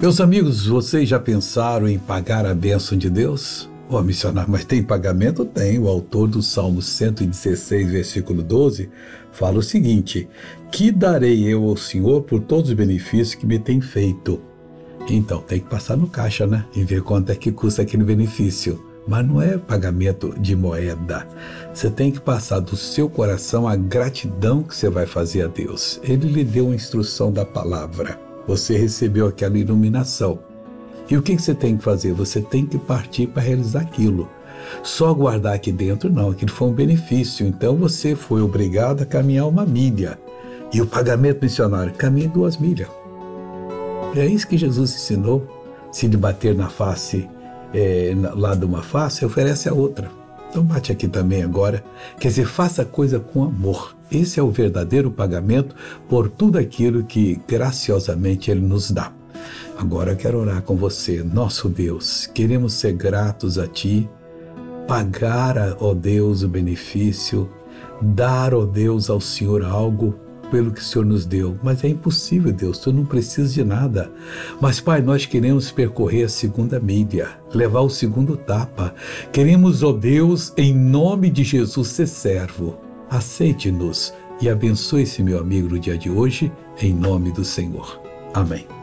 Meus amigos, vocês já pensaram em pagar a bênção de Deus? Ó, oh, missionário, mas tem pagamento? Tem. O autor do Salmo 116, versículo 12, fala o seguinte: Que darei eu ao Senhor por todos os benefícios que me tem feito? Então, tem que passar no caixa, né? E ver quanto é que custa aquele benefício. Mas não é pagamento de moeda. Você tem que passar do seu coração a gratidão que você vai fazer a Deus. Ele lhe deu uma instrução da palavra. Você recebeu aquela iluminação. E o que você tem que fazer? Você tem que partir para realizar aquilo. Só guardar aqui dentro, não. Aquilo foi um benefício. Então você foi obrigado a caminhar uma milha. E o pagamento missionário caminha duas milhas. É isso que Jesus ensinou. Se lhe bater na face, é, lá de uma face, oferece a outra. Então bate aqui também agora. Quer dizer, faça a coisa com amor. Esse é o verdadeiro pagamento por tudo aquilo que graciosamente Ele nos dá. Agora eu quero orar com você, nosso Deus. Queremos ser gratos a Ti, pagar, ó Deus, o benefício, dar, ó Deus, ao Senhor algo pelo que o Senhor nos deu. Mas é impossível, Deus, tu não precisas de nada. Mas, Pai, nós queremos percorrer a segunda milha, levar o segundo tapa. Queremos, ó Deus, em nome de Jesus, ser servo. Aceite-nos e abençoe esse meu amigo no dia de hoje, em nome do Senhor. Amém.